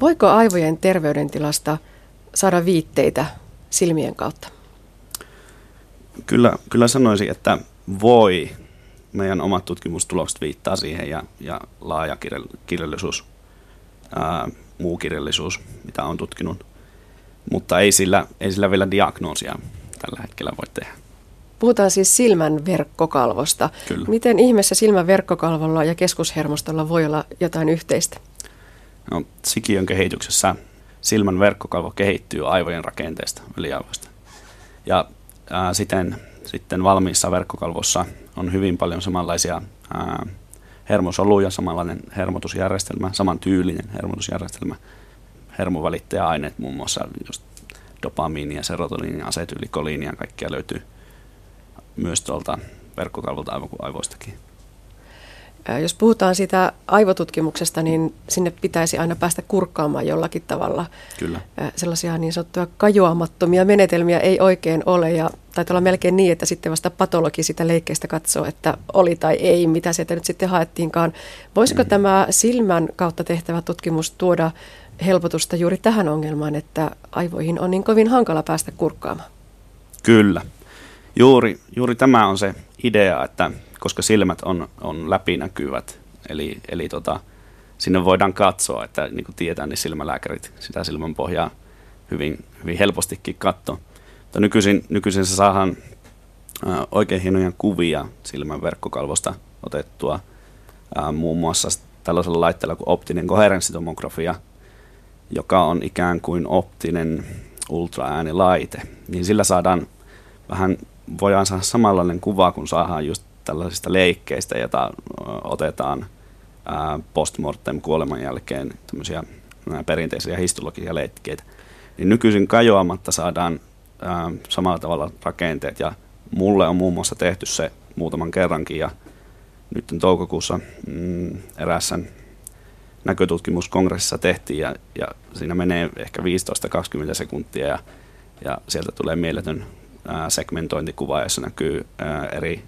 Voiko aivojen terveydentilasta saada viitteitä silmien kautta? Kyllä, kyllä sanoisin, että voi. Meidän omat tutkimustulokset viittaa siihen ja, ja laaja kirjallisuus, ää, muu kirjallisuus, mitä on tutkinut. Mutta ei sillä, ei sillä vielä diagnoosia tällä hetkellä voi tehdä. Puhutaan siis silmän verkkokalvosta. Kyllä. Miten ihmeessä silmän verkkokalvolla ja keskushermostolla voi olla jotain yhteistä? No, sikiön kehityksessä silmän verkkokalvo kehittyy aivojen rakenteesta, yliaivoista. Ja ää, siten sitten valmiissa verkkokalvossa on hyvin paljon samanlaisia ää, hermosoluja, samanlainen hermotusjärjestelmä, samantyylinen hermotusjärjestelmä, hermovälittäjäaineet muun muassa just dopamiinia, serotoniinia, asetyylikoliinia, kaikkia löytyy myös tuolta verkkokalvolta aivoistakin. Jos puhutaan siitä aivotutkimuksesta, niin sinne pitäisi aina päästä kurkkaamaan jollakin tavalla. Kyllä. Sellaisia niin sanottuja kajoamattomia menetelmiä ei oikein ole ja taitaa olla melkein niin, että sitten vasta patologi sitä leikkeestä katsoo, että oli tai ei, mitä sieltä nyt sitten haettiinkaan. Voisiko mm. tämä silmän kautta tehtävä tutkimus tuoda helpotusta juuri tähän ongelmaan, että aivoihin on niin kovin hankala päästä kurkkaamaan? Kyllä. Juuri, juuri tämä on se idea, että koska silmät on, on läpinäkyvät, eli, eli tota, sinne voidaan katsoa, että niin kuin tietää, niin silmälääkärit sitä silmän pohjaa hyvin, hyvin helpostikin katsoa. Mutta nykyisin, nykyisin se saadaan oikein hienoja kuvia silmän verkkokalvosta otettua muun muassa tällaisella laitteella kuin optinen koherenssitomografia, joka on ikään kuin optinen ultraäänilaite. Niin sillä saadaan vähän, voidaan saada samanlainen kuva, kun saadaan just tällaisista leikkeistä, joita otetaan postmortem kuoleman jälkeen tämmöisiä perinteisiä histologisia leikkeitä. Niin nykyisin kajoamatta saadaan samalla tavalla rakenteet ja mulle on muun muassa tehty se muutaman kerrankin ja nyt toukokuussa mm, eräässä näkötutkimuskongressissa tehtiin ja, ja siinä menee ehkä 15-20 sekuntia ja, ja sieltä tulee mieletön ää, segmentointikuva, jossa näkyy ää, eri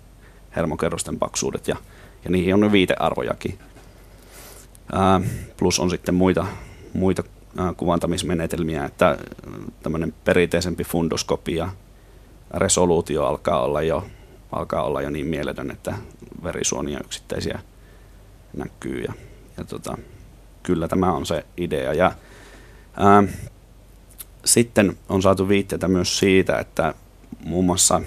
hermokerrosten paksuudet ja, ja niihin on viitearvojakin. Ää, plus on sitten muita, muita ää, kuvantamismenetelmiä, että tämmöinen perinteisempi fundoskopia, resoluutio alkaa olla jo, alkaa olla jo niin mieletön, että verisuonia yksittäisiä näkyy ja, ja tota, kyllä tämä on se idea. Ja, ää, sitten on saatu viitteitä myös siitä, että muun muassa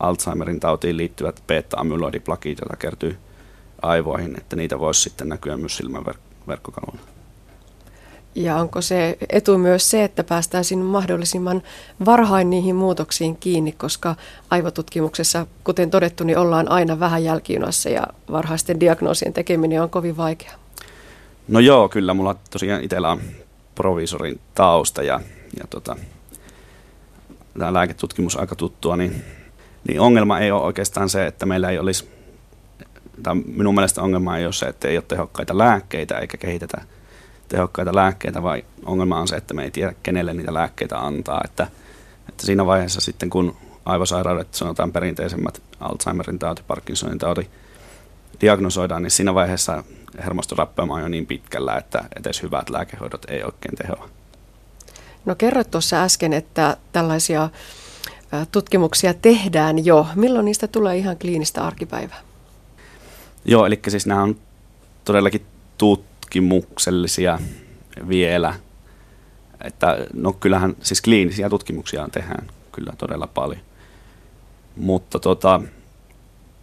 Alzheimerin tautiin liittyvät beta-amyloidiplakit, joita kertyy aivoihin, että niitä voisi sitten näkyä myös silmänverkkokalvolla. Ja onko se etu myös se, että päästäisiin mahdollisimman varhain niihin muutoksiin kiinni, koska aivotutkimuksessa, kuten todettu, niin ollaan aina vähän jälkijunassa ja varhaisten diagnoosien tekeminen on kovin vaikeaa. No joo, kyllä. Mulla tosiaan itsellä on provisorin tausta ja, ja tota, tämä lääketutkimus aika tuttua, niin niin ongelma ei ole oikeastaan se, että meillä ei olisi, tai minun mielestä ongelma ei ole se, että ei ole tehokkaita lääkkeitä eikä kehitetä tehokkaita lääkkeitä, vaan ongelma on se, että me ei tiedä, kenelle niitä lääkkeitä antaa. Että, että siinä vaiheessa sitten, kun aivosairaudet, sanotaan perinteisemmät Alzheimerin tauti, Parkinsonin tauti, diagnosoidaan, niin siinä vaiheessa hermostorappeuma on jo niin pitkällä, että edes hyvät lääkehoidot ei oikein tehoa. No kerroit tuossa äsken, että tällaisia tutkimuksia tehdään jo. Milloin niistä tulee ihan kliinistä arkipäivää? Joo, eli siis nämä on todellakin tutkimuksellisia vielä. Että, no kyllähän siis kliinisiä tutkimuksia tehdään kyllä todella paljon. Mutta tota,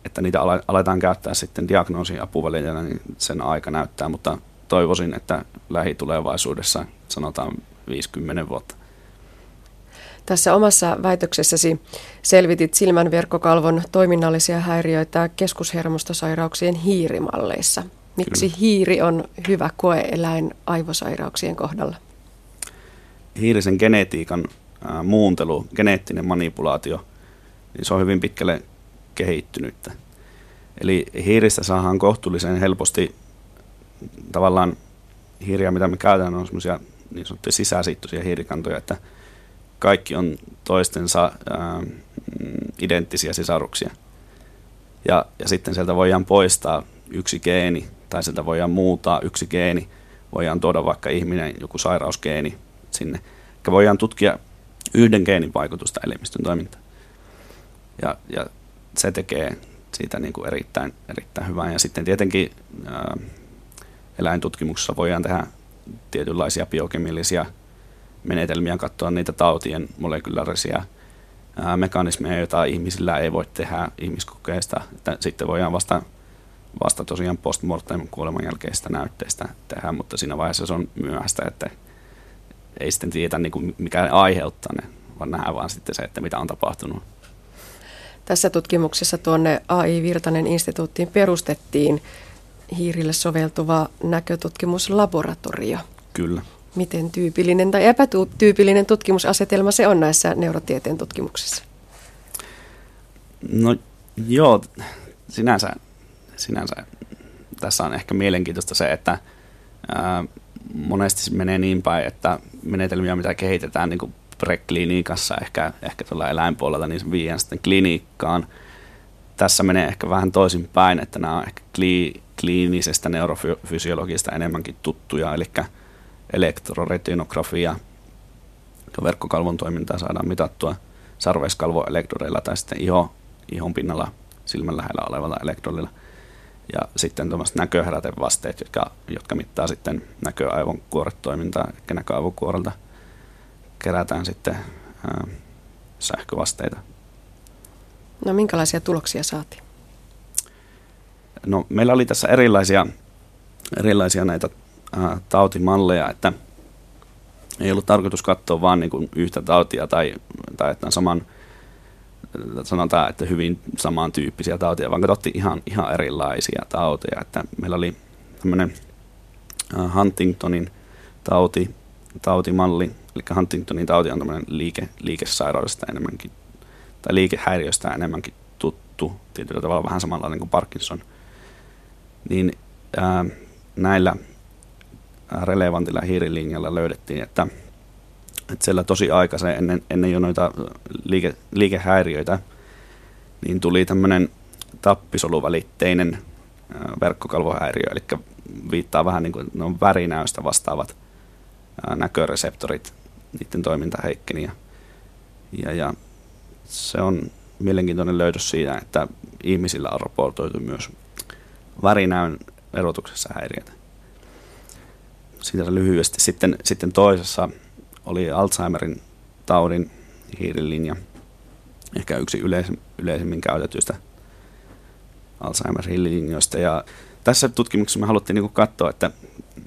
että niitä aletaan käyttää sitten diagnoosin apuvälineenä, niin sen aika näyttää, mutta toivoisin, että lähitulevaisuudessa sanotaan 50 vuotta tässä omassa väitöksessäsi selvitit silmän verkkokalvon toiminnallisia häiriöitä keskushermostosairauksien hiirimalleissa. Miksi Kyllä. hiiri on hyvä koeeläin aivosairauksien kohdalla? Hiirisen genetiikan äh, muuntelu, geneettinen manipulaatio, niin se on hyvin pitkälle kehittynyttä. Eli hiiristä saadaan kohtuullisen helposti tavallaan hiiriä, mitä me käytetään, on semmoisia niin sanottuja sisäsiittoisia hiirikantoja, että – kaikki on toistensa ää, mm, identtisiä sisaruksia. Ja, ja sitten sieltä voidaan poistaa yksi geeni tai sieltä voidaan muuttaa yksi geeni voidaan tuoda vaikka ihminen joku sairausgeeni sinne. Eli voidaan tutkia yhden geenin vaikutusta elimistön toimintaan. Ja, ja se tekee siitä niin kuin erittäin, erittäin hyvää. Ja sitten tietenkin ää, eläintutkimuksessa voidaan tehdä tietynlaisia biokemillisia menetelmiä, katsoa niitä tautien molekulaarisia ää, mekanismeja, joita ihmisillä ei voi tehdä ihmiskokeista. Että sitten voidaan vasta, vasta tosiaan postmortem kuoleman jälkeistä näytteistä tehdä, mutta siinä vaiheessa se on myöhäistä, että ei sitten tiedä niin kuin mikä aiheuttaa ne, vaan nähdään vaan sitten se, että mitä on tapahtunut. Tässä tutkimuksessa tuonne AI Virtanen instituuttiin perustettiin hiirille soveltuva näkötutkimuslaboratorio. Kyllä. Miten tyypillinen tai epätyypillinen tutkimusasetelma se on näissä neurotieteen tutkimuksissa? No joo, sinänsä, sinänsä tässä on ehkä mielenkiintoista se, että ää, monesti se menee niin päin, että menetelmiä, mitä kehitetään niin kuin preklinikassa, ehkä, ehkä tuolla eläinpuolella, niin se viiän sitten klinikkaan. Tässä menee ehkä vähän toisin päin, että nämä on ehkä kli, kliinisestä neurofysiologista enemmänkin tuttuja, eli elektroretinografia, verkkokalvon toimintaa saadaan mitattua sarveiskalvoelektrodeilla tai sitten iho, ihon pinnalla silmän lähellä olevalla elektrodilla. Ja sitten tuommoiset näköherätevasteet, jotka, jotka mittaa sitten näköaivon kuoretoimintaa, eli näköaivokuorelta kerätään sitten ää, sähkövasteita. No minkälaisia tuloksia saatiin? No, meillä oli tässä erilaisia, erilaisia näitä ää, tautimalleja, että ei ollut tarkoitus katsoa vain niin yhtä tautia tai, tai että on saman, sanotaan, että hyvin samantyyppisiä tautia, vaan katsottiin ihan, ihan erilaisia tauteja. Että meillä oli tämmöinen Huntingtonin tauti, tautimalli, eli Huntingtonin tauti on tämmöinen liike, liikesairaudesta enemmänkin, tai liikehäiriöstä enemmänkin tuttu, tietyllä tavalla vähän samanlainen kuin Parkinson – niin ää, näillä relevantilla hiirilinjalla löydettiin, että, että siellä tosi aikaisen ennen, ennen jo noita liike, liikehäiriöitä, niin tuli tämmöinen tappisoluvälitteinen ää, verkkokalvohäiriö, eli viittaa vähän niin kuin ne on värinäystä vastaavat ää, näköreseptorit, niiden toiminta heikkeni. Ja, ja, ja se on mielenkiintoinen löydös siitä, että ihmisillä on raportoitu myös värinäön erotuksessa häiriötä. Siitä lyhyesti. Sitten, sitten toisessa oli Alzheimerin taudin hiirilinja, ehkä yksi yleis- yleisimmin käytetyistä Alzheimer-hiirilinjoista. Ja tässä tutkimuksessa me haluttiin niin katsoa, että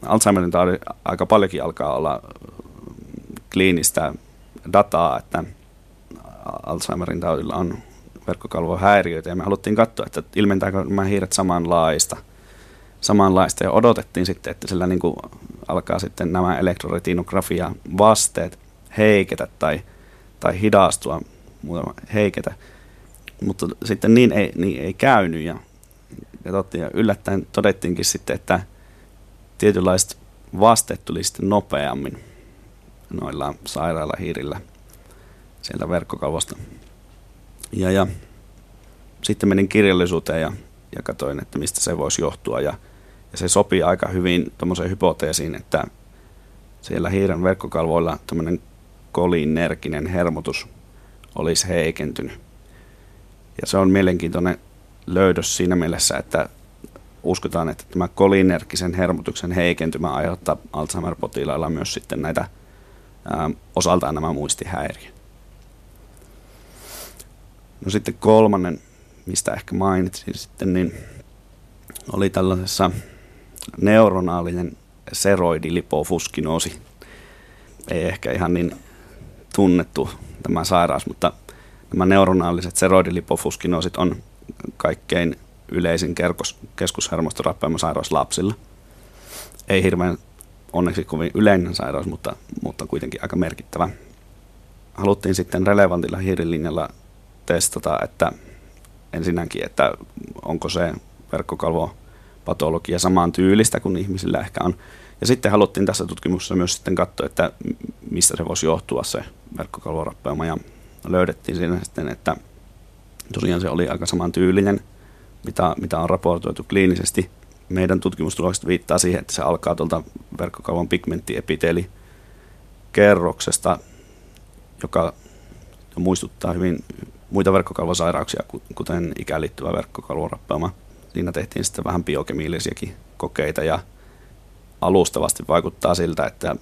Alzheimerin taudin aika paljonkin alkaa olla kliinistä dataa, että Alzheimerin taudilla on verkkokalvohäiriöitä ja me haluttiin katsoa, että ilmentääkö nämä hiiret samanlaista. Samanlaista ja odotettiin sitten, että sillä niin kuin alkaa sitten nämä elektroretinografia vasteet heiketä tai, tai hidastua, muutama heiketä. Mutta sitten niin ei, niin ei käynyt ja, katsottiin, ja yllättäen todettiinkin sitten, että tietynlaiset vasteet tuli sitten nopeammin noilla sairailla hiirillä sieltä verkkokalvosta. Ja, ja sitten menin kirjallisuuteen ja, ja katsoin, että mistä se voisi johtua. Ja, ja se sopii aika hyvin tuommoiseen hypoteesiin, että siellä hiiren verkkokalvoilla tämmöinen kolinerginen hermotus olisi heikentynyt. Ja se on mielenkiintoinen löydös siinä mielessä, että uskotaan, että tämä kolinergisen hermotuksen heikentymä aiheuttaa Alzheimer-potilailla myös sitten näitä ää, osaltaan nämä muistihäiriöt. No sitten kolmannen, mistä ehkä mainitsin sitten, niin oli tällaisessa neuronaalinen seroidilipofuskinoosi. Ei ehkä ihan niin tunnettu tämä sairaus, mutta nämä neuronaaliset seroidilipofuskinoosit on kaikkein yleisin keskushermostorappeumasairaus lapsilla. Ei hirveän onneksi kovin yleinen sairaus, mutta, mutta kuitenkin aika merkittävä. Haluttiin sitten relevantilla hiirilinjalla testata, että ensinnäkin, että onko se verkkokalvopatologia samaan tyylistä kuin ihmisillä ehkä on. Ja sitten haluttiin tässä tutkimuksessa myös sitten katsoa, että mistä se voisi johtua se verkkokalvorappeuma. Ja löydettiin siinä sitten, että tosiaan se oli aika saman tyylinen, mitä, mitä on raportoitu kliinisesti. meidän tutkimustulokset viittaa siihen, että se alkaa tuolta verkkokalvon pigmenttiepiteeli kerroksesta, joka muistuttaa hyvin muita verkkokalvosairauksia, kuten ikään liittyvä verkkokalvorappeuma. Siinä tehtiin sitten vähän biokemiallisiakin kokeita ja alustavasti vaikuttaa siltä, että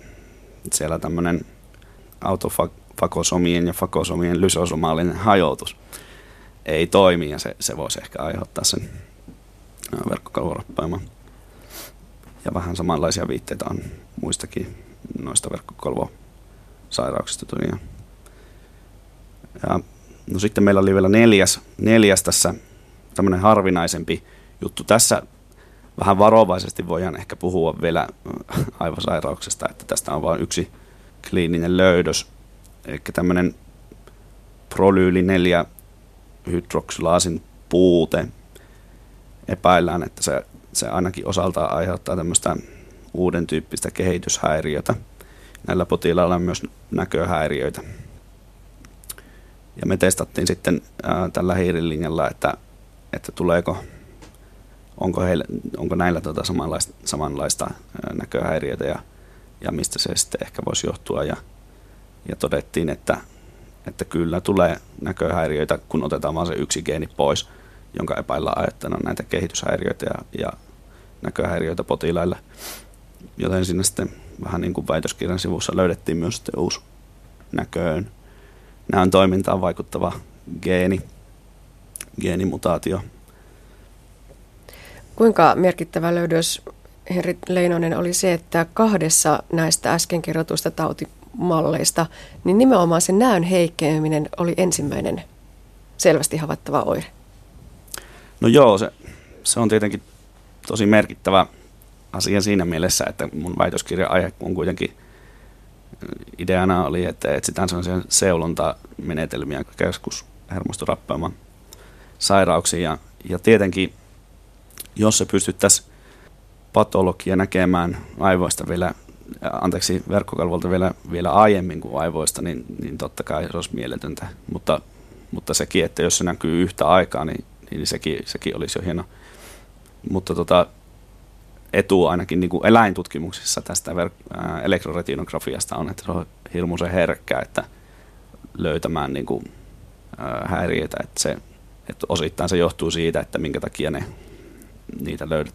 siellä tämmöinen autofakosomien ja fakosomien lysosomaalinen hajoutus ei toimi ja se, se voisi ehkä aiheuttaa sen verkkokalvorappeuma. Ja vähän samanlaisia viitteitä on muistakin noista verkkokalvosairauksista tosiaan. Ja, no sitten meillä oli vielä neljäs, neljäs tässä tämmöinen harvinaisempi juttu. Tässä vähän varovaisesti voidaan ehkä puhua vielä aivosairauksesta, että tästä on vain yksi kliininen löydös. Eli tämmöinen prolyyli 4 hydroksilaasin puute. Epäillään, että se, se ainakin osaltaan aiheuttaa tämmöistä uuden tyyppistä kehityshäiriötä. Näillä potilailla on myös näköhäiriöitä. Ja me testattiin sitten ää, tällä hiirilinjalla, että, että tuleeko, onko, heille, onko näillä tota samanlaista, samanlaista näköhäiriötä ja, ja mistä se sitten ehkä voisi johtua. Ja, ja todettiin, että, että kyllä tulee näköhäiriöitä, kun otetaan vain se yksi geeni pois, jonka epäillään ajattana näitä kehityshäiriöitä ja, ja näköhäiriöitä potilaille. Joten sinne sitten vähän niin kuin väitöskirjan sivussa löydettiin myös sitten uusi näköön näön toimintaan vaikuttava geeni, geenimutaatio. Kuinka merkittävä löydös Henri Leinonen oli se, että kahdessa näistä äsken kerrotuista tautimalleista, niin nimenomaan se näön heikkeneminen oli ensimmäinen selvästi havaittava oire. No joo, se, se on tietenkin tosi merkittävä asia siinä mielessä, että mun väitöskirjan aihe on kuitenkin ideana oli, että etsitään sellaisia seulontamenetelmiä keskushermostorappeuman sairauksiin. Ja, ja tietenkin, jos se pystyttäisiin patologia näkemään aivoista vielä, anteeksi, verkkokalvolta vielä, vielä aiemmin kuin aivoista, niin, niin totta kai se olisi mieletöntä. Mutta, mutta sekin, että jos se näkyy yhtä aikaa, niin, niin sekin, sekin olisi jo hieno. Mutta tota, etu ainakin niin kuin eläintutkimuksissa tästä ver- ää, elektroretinografiasta on, että se on hirmuisen herkkä, että löytämään niin kuin, ää, häiriöitä, että, se, että osittain se johtuu siitä, että minkä takia ne niitä löydät,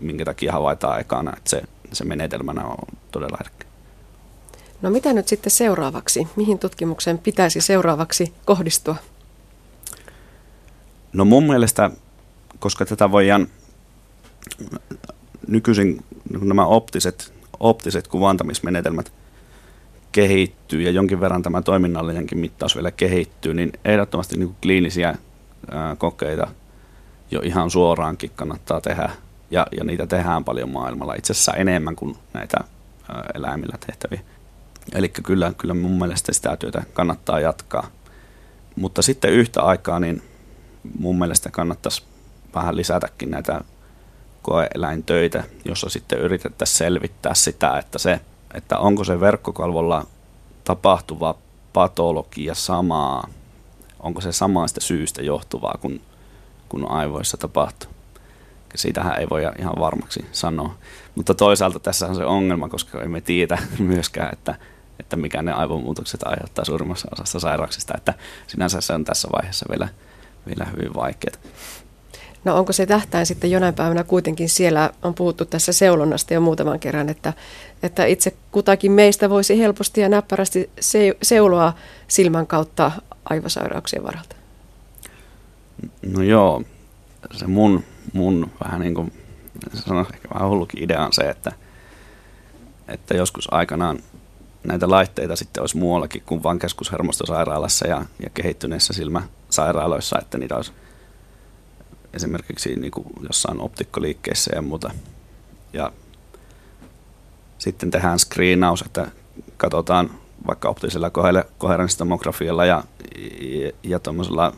minkä takia havaitaan ekana, että se, se menetelmänä on todella herkkä. No mitä nyt sitten seuraavaksi? Mihin tutkimuksen pitäisi seuraavaksi kohdistua? No mun mielestä, koska tätä voidaan nykyisin niin nämä optiset, optiset kuvantamismenetelmät kehittyy ja jonkin verran tämä toiminnallinenkin mittaus vielä kehittyy, niin ehdottomasti niin kliinisiä ää, kokeita jo ihan suoraankin kannattaa tehdä ja, ja niitä tehdään paljon maailmalla, itse asiassa enemmän kuin näitä eläimillä tehtäviä. Eli kyllä, kyllä mun mielestä sitä työtä kannattaa jatkaa. Mutta sitten yhtä aikaa niin mun mielestä kannattaisi vähän lisätäkin näitä koeeläintöitä, jossa sitten yritettäisiin selvittää sitä, että, se, että onko se verkkokalvolla tapahtuva patologia samaa, onko se samasta syystä johtuvaa kuin, kuin aivoissa tapahtuu. Siitähän ei voi ihan varmaksi sanoa. Mutta toisaalta tässä on se ongelma, koska emme tiedä myöskään, että, että mikä ne aivomuutokset aiheuttaa suurimmassa osassa sairauksista. Että sinänsä se on tässä vaiheessa vielä, vielä hyvin vaikeaa. No onko se tähtäin sitten jonain päivänä kuitenkin siellä, on puhuttu tässä seulonnasta jo muutaman kerran, että, että itse kutakin meistä voisi helposti ja näppärästi se, seuloa silmän kautta aivosairauksien varalta? No joo, se mun, mun vähän niin kuin, sanon ehkä vähän hullukin idea on se, että, että joskus aikanaan näitä laitteita sitten olisi muuallakin kuin vain keskushermostosairaalassa ja, ja kehittyneissä silmäsairaaloissa, että niitä olisi esimerkiksi niin kuin jossain optikkoliikkeissä ja muuta. Ja sitten tehdään screenaus, että katsotaan vaikka optisella koherenssitomografialla ja, ja, ja tuommoisella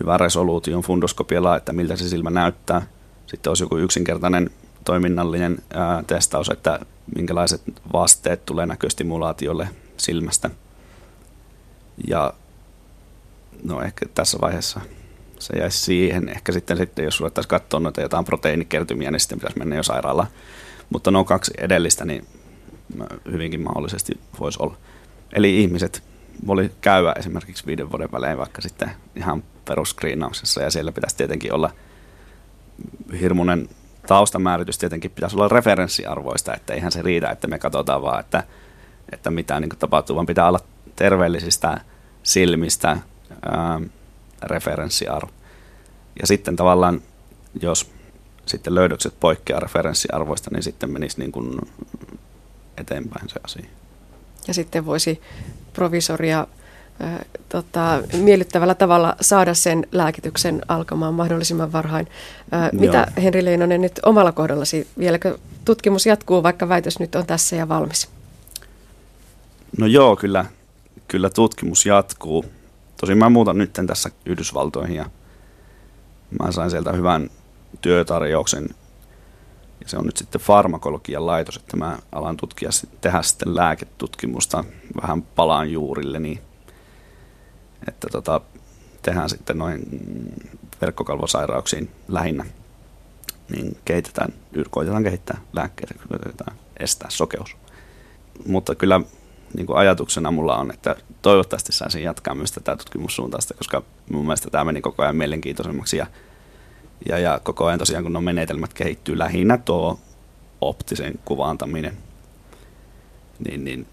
hyvän resoluution fundoskopialla, että miltä se silmä näyttää. Sitten olisi joku yksinkertainen toiminnallinen ää, testaus, että minkälaiset vasteet tulee näköstimulaatiolle silmästä. Ja no ehkä tässä vaiheessa se jäisi siihen. Ehkä sitten, sitten jos ruvettaisiin katsoa noita jotain proteiinikertymiä, niin sitten pitäisi mennä jo sairaalaan. Mutta nuo kaksi edellistä, niin hyvinkin mahdollisesti voisi olla. Eli ihmiset voi käydä esimerkiksi viiden vuoden välein vaikka sitten ihan peruskriinauksessa ja siellä pitäisi tietenkin olla hirmuinen taustamääritys tietenkin pitäisi olla referenssiarvoista, että eihän se riitä, että me katsotaan vaan, että, että mitä niin tapahtuu, vaan pitää olla terveellisistä silmistä ää, referenssiarvo. Ja sitten tavallaan, jos sitten löydökset poikkeaa referenssiarvoista, niin sitten menisi niin kuin eteenpäin se asia. Ja sitten voisi provisoria tota, miellyttävällä tavalla saada sen lääkityksen alkamaan mahdollisimman varhain. Äh, mitä Henri Leinonen nyt omalla kohdallasi, vieläkö tutkimus jatkuu, vaikka väitös nyt on tässä ja valmis? No joo, kyllä, kyllä tutkimus jatkuu. Tosin mä muutan nyt tässä Yhdysvaltoihin ja mä sain sieltä hyvän työtarjouksen ja se on nyt sitten farmakologian laitos, että mä alan tutkia, tehdä sitten lääketutkimusta, vähän palaan juurille, niin että tota, tehdään sitten noin verkkokalvosairauksiin lähinnä, niin kehitetään, koitetaan kehittää lääkkeitä, koitetaan estää sokeus. Mutta kyllä niin kuin ajatuksena mulla on, että toivottavasti saisin jatkaa myös tätä tutkimussuuntausta, koska mun mielestä tämä meni koko ajan mielenkiintoisemmaksi ja ja, ja koko ajan tosiaan, kun nuo menetelmät kehittyy lähinnä tuo optisen kuvaantaminen, niin, niin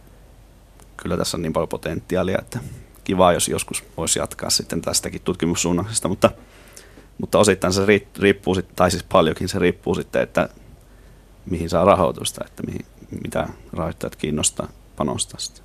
kyllä tässä on niin paljon potentiaalia, että kiva, jos joskus voisi jatkaa sitten tästäkin tutkimussuunnauksesta, mutta, mutta osittain se riippuu, tai siis paljonkin se riippuu sitten, että mihin saa rahoitusta, että mihin, mitä rahoittajat kiinnostaa panostaa sitten.